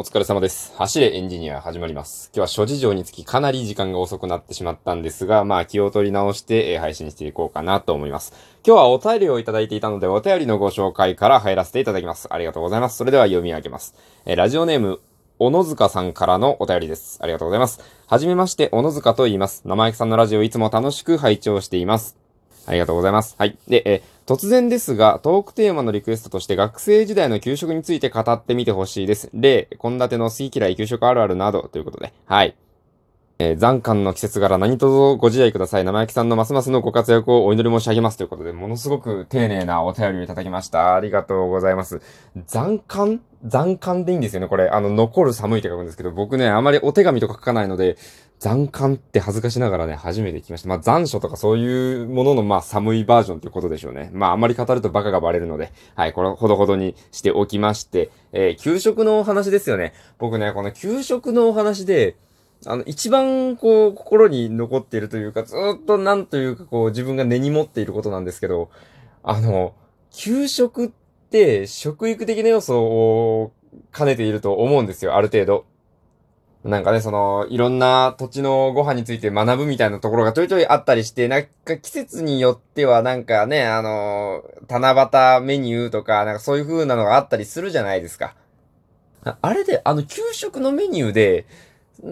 お疲れ様です。走れエンジニア始まります。今日は諸事情につきかなり時間が遅くなってしまったんですが、まあ気を取り直して、配信していこうかなと思います。今日はお便りをいただいていたので、お便りのご紹介から入らせていただきます。ありがとうございます。それでは読み上げます。えラジオネーム、小野塚さんからのお便りです。ありがとうございます。はじめまして、小野塚と言います。生焼さんのラジオいつも楽しく拝聴しています。ありがとうございます。はい。で、え突然ですが、トークテーマのリクエストとして学生時代の給食について語ってみてほしいです。例、献立の好き嫌い給食あるあるなどということで。はい。えー、残寒の季節柄何卒ご自愛ください。生焼さんのますますのご活躍をお祈り申し上げますということで、ものすごく丁寧なお便りをいただきました。ありがとうございます。残寒残寒でいいんですよね、これ。あの、残る寒いって書くんですけど、僕ね、あまりお手紙とか書かないので、残寒って恥ずかしながらね、初めて聞きました。まあ、残暑とかそういうものの、まあ、寒いバージョンということでしょうね。まあ、あまり語るとバカがバレるので、はい、これほどほどにしておきまして、えー、給食のお話ですよね。僕ね、この給食のお話で、あの、一番、こう、心に残っているというか、ずっとなんというか、こう、自分が根に持っていることなんですけど、あの、給食って、食育的な要素を兼ねていると思うんですよ、ある程度。なんかね、その、いろんな土地のご飯について学ぶみたいなところがちょいちょいあったりして、なんか季節によってはなんかね、あの、七夕メニューとか、なんかそういう風なのがあったりするじゃないですか。あれで、あの、給食のメニューで、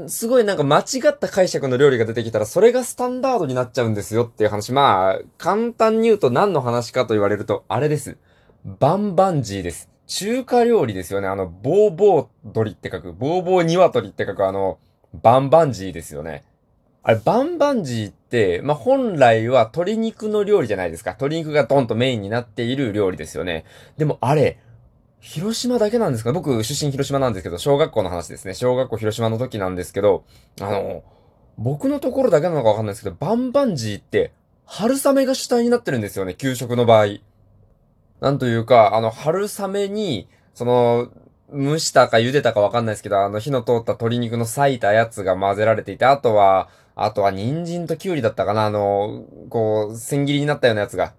すごいなんか間違った解釈の料理が出てきたら、それがスタンダードになっちゃうんですよっていう話。まあ、簡単に言うと何の話かと言われると、あれです。バンバンジーです。中華料理ですよね。あの、ボーボー鳥って書く、ボーボー鶏って書くあの、バンバンジーですよね。あれ、バンバンジーって、まあ、本来は鶏肉の料理じゃないですか。鶏肉がドンとメインになっている料理ですよね。でもあれ、広島だけなんですか？僕、出身広島なんですけど、小学校の話ですね。小学校広島の時なんですけど、あの、僕のところだけなのかわかんないですけど、バンバンジーって、春雨が主体になってるんですよね、給食の場合。なんというか、あの、春雨に、その、蒸したか茹でたかわかんないですけど、あの、火の通った鶏肉の裂いたやつが混ぜられていて、あとは、あとは人参とキュウリだったかな、あの、こう、千切りになったようなやつが、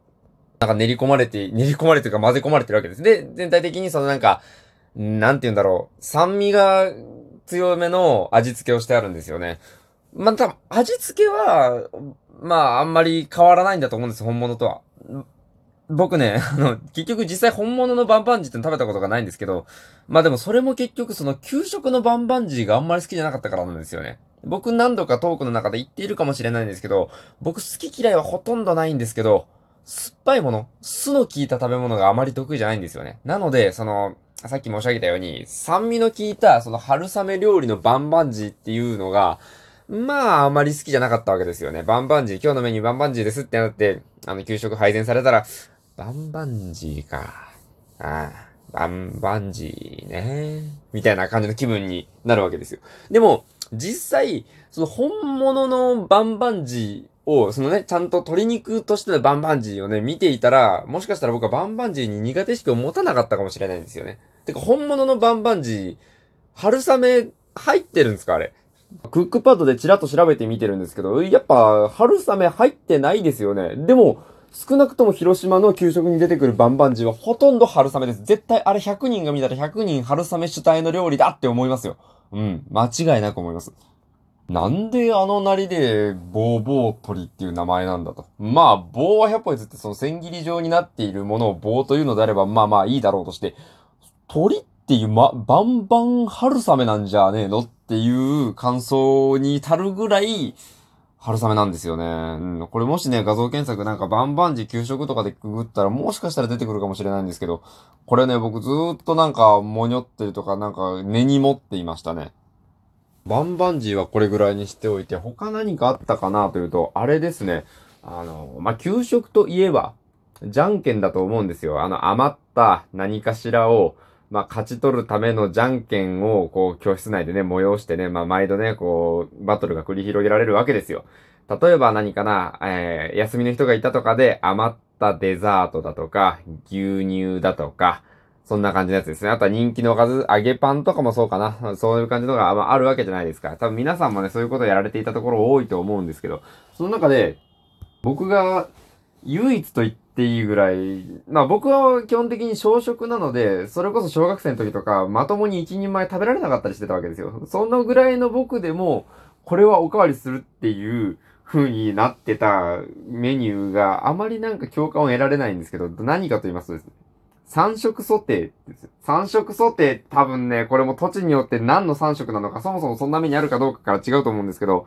なんか練り込まれて、練り込まれてるか混ぜ込まれてるわけです。で、全体的にそのなんか、なんて言うんだろう、酸味が強めの味付けをしてあるんですよね。まあ、多分、味付けは、まあ、あんまり変わらないんだと思うんです、本物とは。僕ね、あの、結局実際本物のバンバンジーって食べたことがないんですけど、まあでもそれも結局その給食のバンバンジーがあんまり好きじゃなかったからなんですよね。僕何度かトークの中で言っているかもしれないんですけど、僕好き嫌いはほとんどないんですけど、酸っぱいもの、酢の効いた食べ物があまり得意じゃないんですよね。なので、その、さっき申し上げたように、酸味の効いた、その春雨料理のバンバンジーっていうのが、まあ、あまり好きじゃなかったわけですよね。バンバンジー、今日のメニューバンバンジーですってなって、あの、給食配膳されたら、バンバンジーか。ああ、バンバンジーね。みたいな感じの気分になるわけですよ。でも、実際、その本物のバンバンジーを、そのね、ちゃんと鶏肉としてのバンバンジーをね、見ていたら、もしかしたら僕はバンバンジーに苦手意識を持たなかったかもしれないんですよね。てか、本物のバンバンジー、春雨入ってるんですかあれ。クックパッドでチラッと調べてみてるんですけど、やっぱ、春雨入ってないですよね。でも、少なくとも広島の給食に出てくるバンバンジーはほとんど春雨です。絶対あれ100人が見たら100人春雨主体の料理だって思いますよ。うん。間違いなく思います。なんであのなりで、ボーボー鳥っていう名前なんだと。まあ、棒は100歩譲ってその千切り状になっているものを棒というのであれば、まあまあいいだろうとして、鳥っていう、ま、バンバン春雨なんじゃねえのっていう感想に至るぐらい、春雨なんですよね。うん。これもしね、画像検索なんかバンバンジ給食とかでくぐったらもしかしたら出てくるかもしれないんですけど、これね、僕ずーっとなんか、もにょってるとかなんか根に持っていましたね。バンバンジーはこれぐらいにしておいて、他何かあったかなというと、あれですね。あの、まあ、給食といえば、じゃんけんだと思うんですよ。あの余った何かしらを、まあ、勝ち取るためのじゃんけんを、こう、教室内でね、催してね、まあ、毎度ね、こう、バトルが繰り広げられるわけですよ。例えば何かな、えー、休みの人がいたとかで余ったデザートだとか、牛乳だとか、そんな感じのやつですね。あとは人気のおかず、揚げパンとかもそうかな。そういう感じのが、まあ、るわけじゃないですか。多分皆さんもね、そういうことをやられていたところ多いと思うんですけど、その中で、僕が唯一と言っていいぐらい、まあ僕は基本的に小食なので、それこそ小学生の時とか、まともに一人前食べられなかったりしてたわけですよ。そんなぐらいの僕でも、これはおかわりするっていう風になってたメニューがあまりなんか共感を得られないんですけど、何かと言いますとですね、三色ソテーです。三色ソテー多分ね、これも土地によって何の三色なのか、そもそもそんな目にあるかどうかから違うと思うんですけど、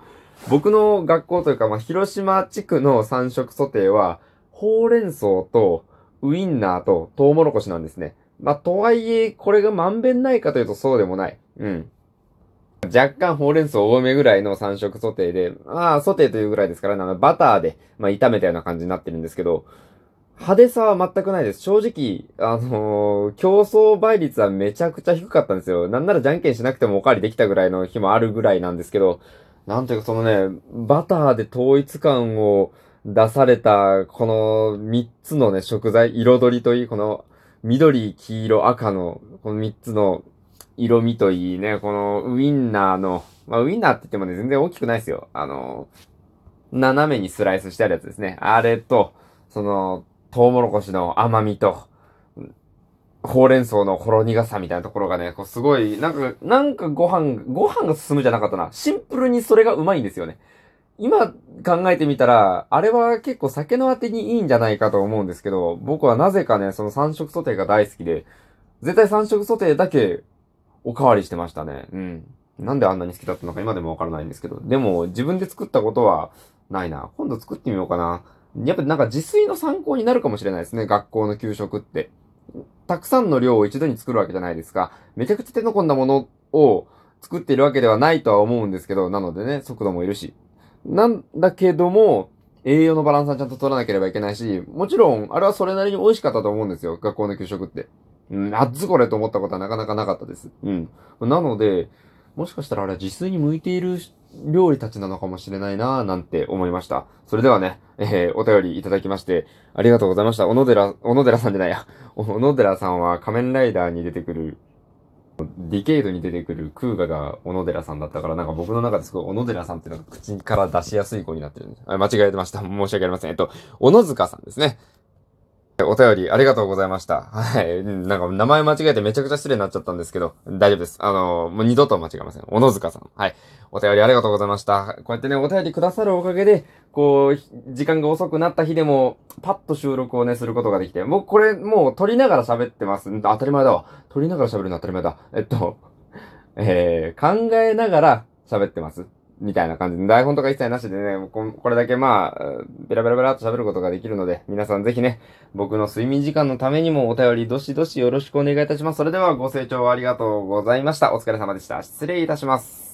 僕の学校というか、まあ、広島地区の三色ソテーは、ほうれん草とウインナーとトウモロコシなんですね。まあ、とはいえ、これがまんべんないかというとそうでもない。うん。若干ほうれん草多めぐらいの三色ソテーで、まあ、ソテーというぐらいですから、なんかバターで、まあ、炒めたような感じになってるんですけど、派手さは全くないです。正直、あのー、競争倍率はめちゃくちゃ低かったんですよ。なんならじゃんけんしなくてもおかわりできたぐらいの日もあるぐらいなんですけど、なんというかそのね、バターで統一感を出された、この三つのね、食材、彩りといい、この緑、黄色、赤の、この三つの色味といいね、このウインナーの、まあウインナーって言ってもね、全然大きくないですよ。あの、斜めにスライスしてあるやつですね。あれと、その、トウモロコシの甘みと、ほうれん草のほろ苦さみたいなところがね、こうすごい、なんか、なんかご飯、ご飯が進むじゃなかったな。シンプルにそれがうまいんですよね。今考えてみたら、あれは結構酒のあてにいいんじゃないかと思うんですけど、僕はなぜかね、その三色ソテーが大好きで、絶対三色ソテーだけおかわりしてましたね。うん。なんであんなに好きだったのか今でもわからないんですけど。でも、自分で作ったことはないな。今度作ってみようかな。やっぱなんか自炊の参考になるかもしれないですね。学校の給食って。たくさんの量を一度に作るわけじゃないですか。めちゃくちゃ手の込んだものを作っているわけではないとは思うんですけど、なのでね、速度もいるし。なんだけども、栄養のバランスはちゃんと取らなければいけないし、もちろん、あれはそれなりに美味しかったと思うんですよ。学校の給食って。うん、あっずこれと思ったことはなかなかなかったです。うん。なので、もしかしたらあれは自炊に向いている料理たちなのかもしれないなぁなんて思いました。それではね、えー、お便りいただきまして、ありがとうございました。小野寺、小野寺さんじゃないや。小野寺さんは仮面ライダーに出てくる、ディケイドに出てくるクーガが小野寺さんだったから、なんか僕の中ですごい小野寺さんっていうのが口から出しやすい子になってるんです。あ間違えてました。申し訳ありません。えっと、小野塚さんですね。お便りありがとうございました。はい。なんか名前間違えてめちゃくちゃ失礼になっちゃったんですけど、大丈夫です。あの、もう二度と間違えません。小野塚さん。はい。お便りありがとうございました。こうやってね、お便りくださるおかげで、こう、時間が遅くなった日でも、パッと収録をね、することができて、僕これもう撮りながら喋ってます。当たり前だわ。撮りながら喋るの当たり前だ。えっと、えー、考えながら喋ってます。みたいな感じで、台本とか一切なしでね、これだけまあ、ベラベラベラっと喋ることができるので、皆さんぜひね、僕の睡眠時間のためにもお便りどしどしよろしくお願いいたします。それではご清聴ありがとうございました。お疲れ様でした。失礼いたします。